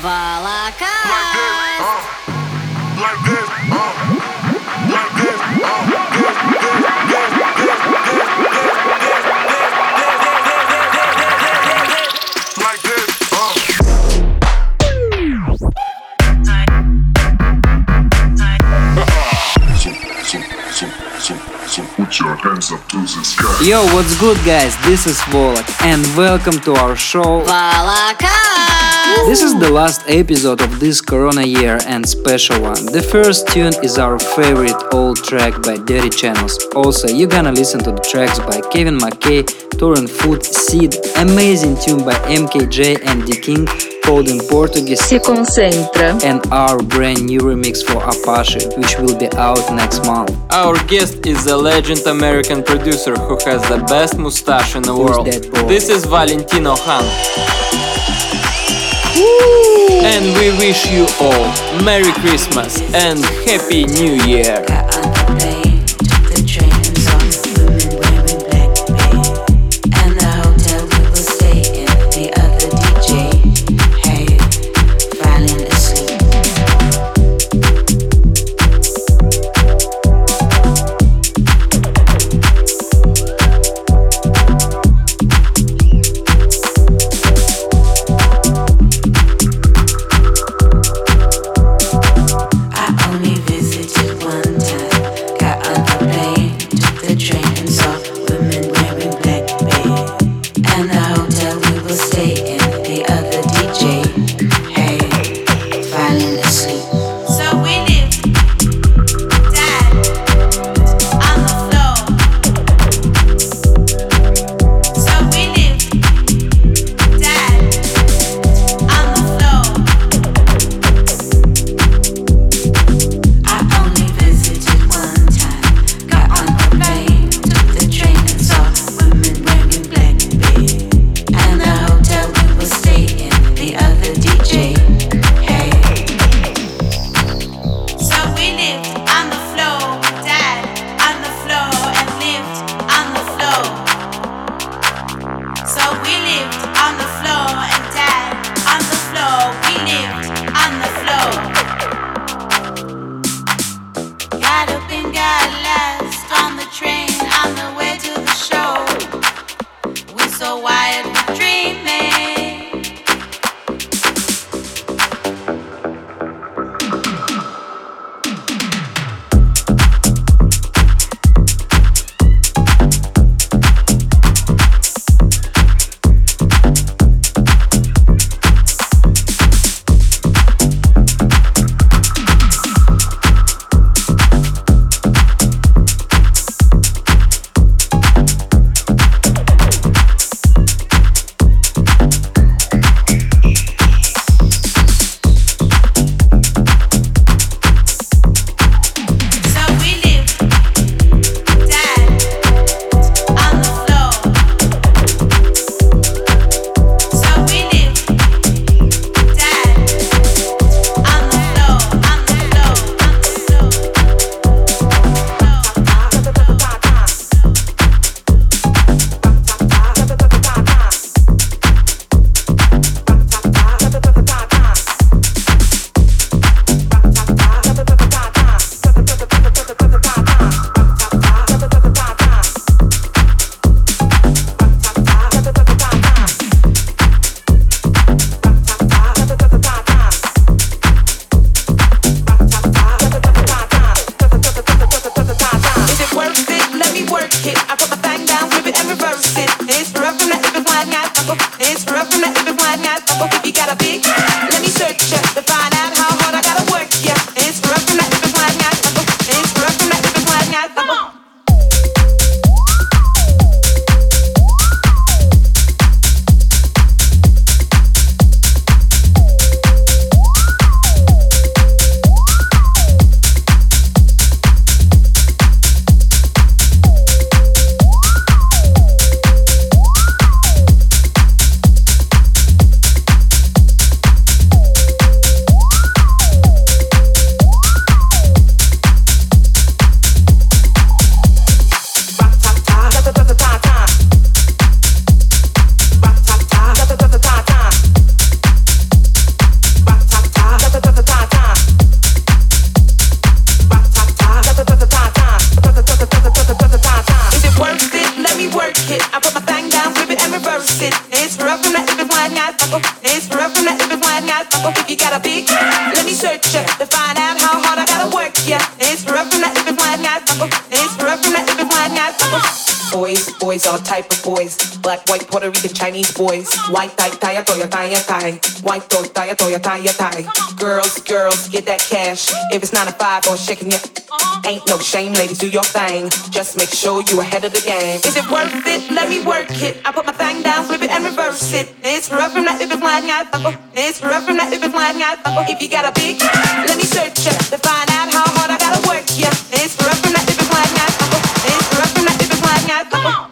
Балакан! Like this, uh, like this. Yo, what's good guys? This is Volac and welcome to our show Volacast! This is the last episode of this corona year and special one. The first tune is our favorite old track by Dirty Channels. Also, you're gonna listen to the tracks by Kevin McKay, Torren Foot, Seed, amazing tune by MKJ and D King called in Portuguese Se concentra. and our brand new remix for Apache, which will be out next month. Our guest is a legend American producer who has the best mustache in the Who's world. that boy? This is Valentino Khan. And we wish you all Merry Christmas and Happy New Year. Tie, toya, tie, tie. White, toy, tie, toya, tie, tie. Girls, girls, get that cash. If it's nine to five or shaking it, ain't no shame, ladies, do your thing. Just make sure you ahead of the game. Is it worth it? Let me work it. I put my thing down, flip it and reverse it. It's rough from that if it's flying out. It's rough from that if it's flying out. If you got a big, let me search ya to find out how hard I gotta work ya. It's rough from that if it's flying out. It's rough from that if it's flying out. Come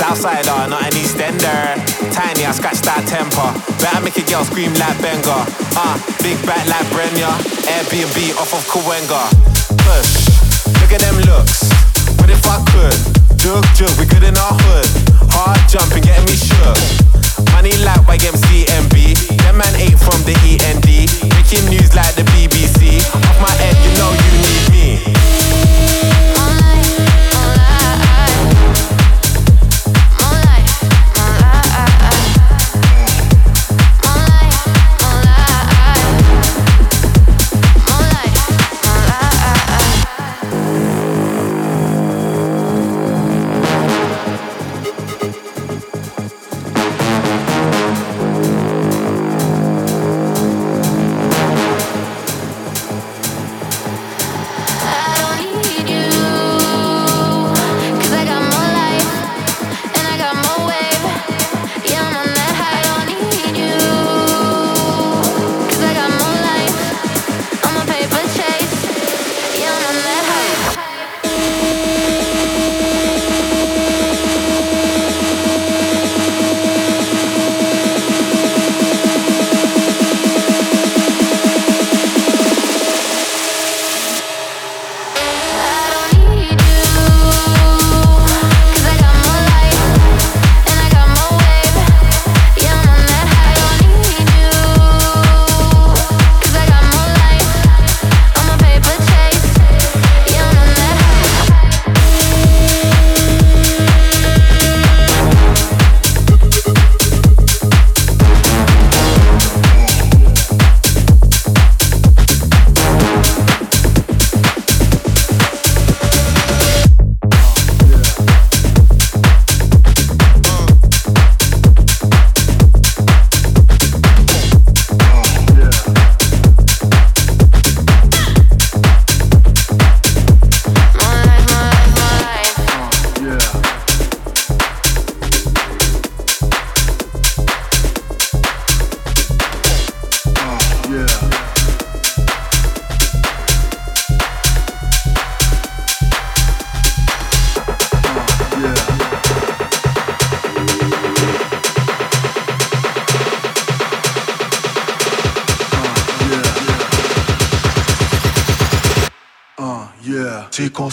Southsider, not an Eastender. Tiny, I scratch that temper. Better make a girl scream like Benga. Ah, uh, big back like Brenya. Airbnb off of Kawenga. Push, look at them looks. What if I could? Jug, jug, we good in our hood. Hard jumping, getting me shook. Money like YMCMB. Them man ate from the END. Making news like the BBC. Off my head, you know you need me.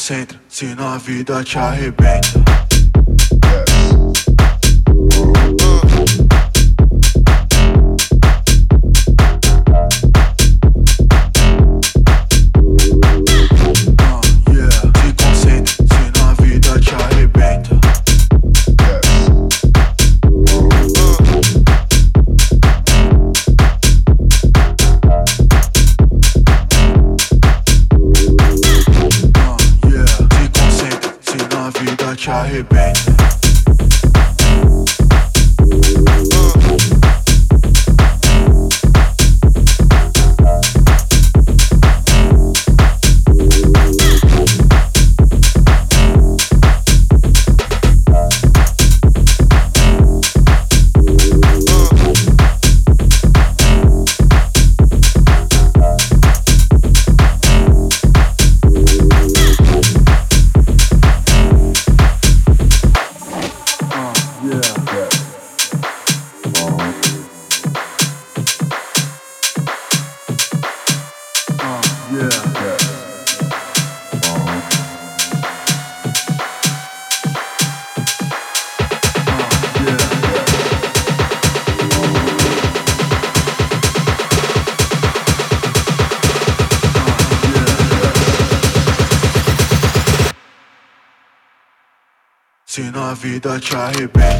Concentra, senão a vida te arrebenta. Vida te arrebenta.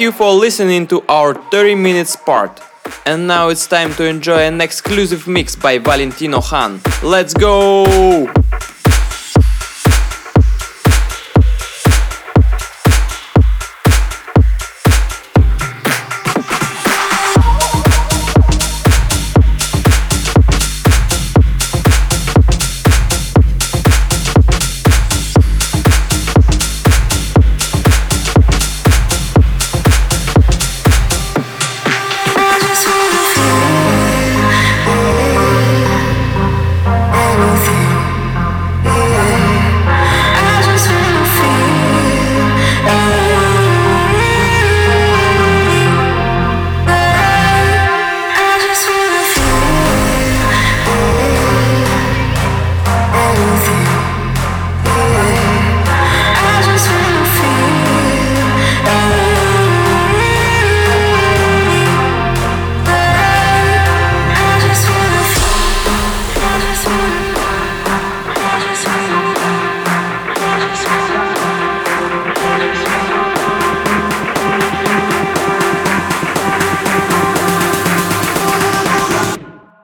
Thank you for listening to our 30 minutes part. And now it's time to enjoy an exclusive mix by Valentino Khan. Let's go!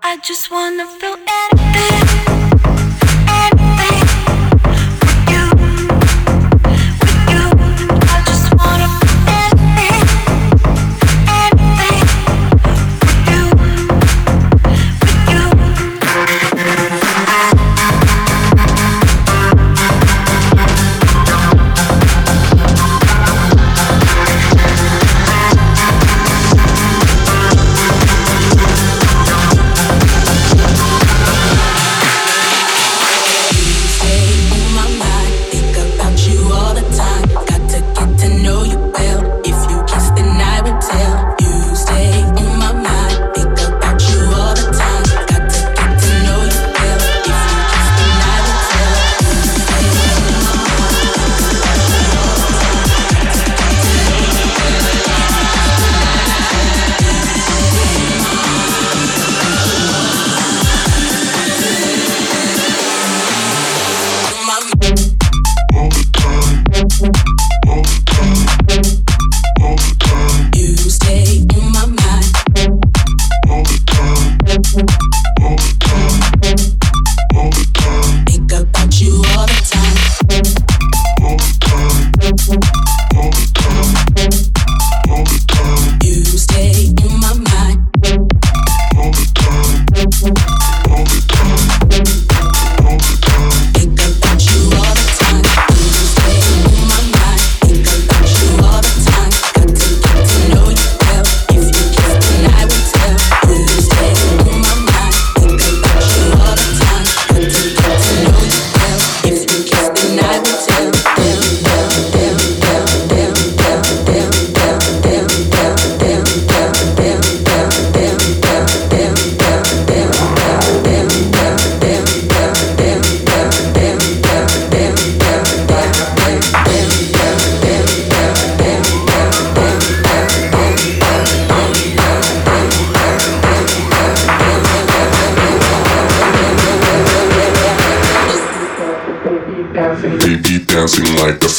I just wanna feel anything. Dancing like a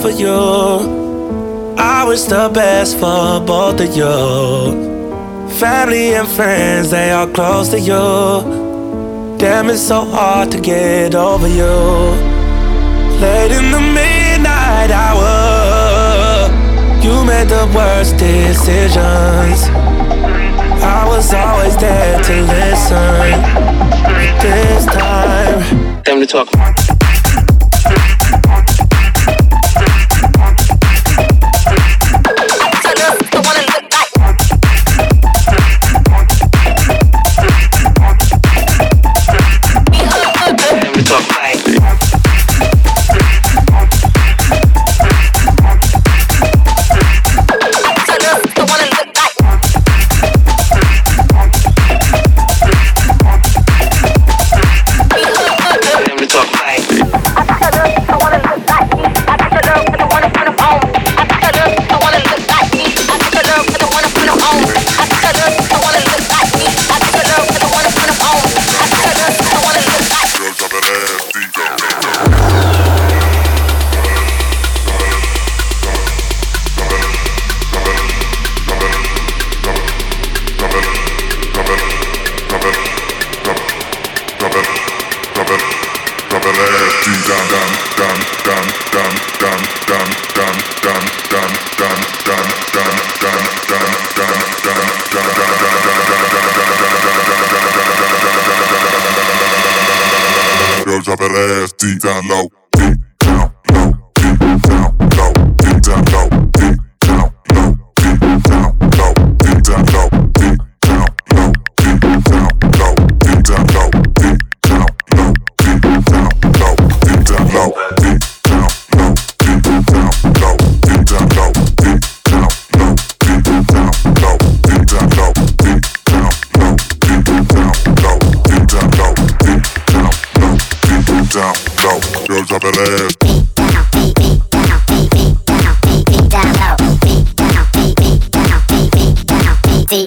for you. I wish the best for both of you. Family and friends, they are close to you. Damn, it's so hard to get over you. Late in the midnight hour, you made the worst decisions. I was always there to listen. This time, time to talk.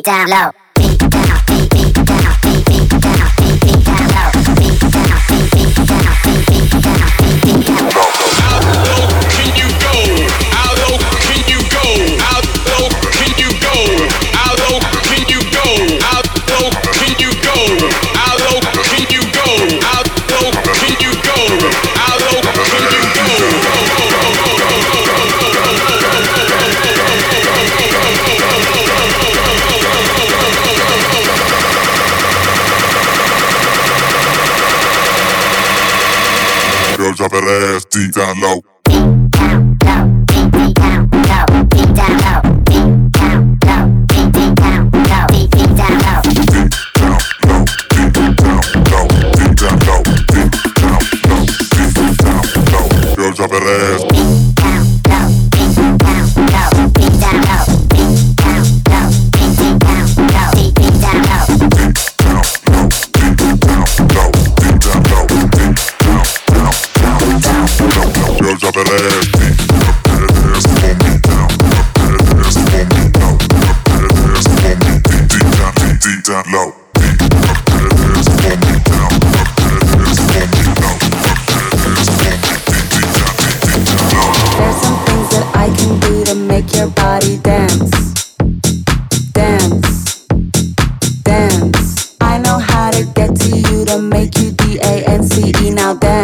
Down low. D A N C E. Now. Dance.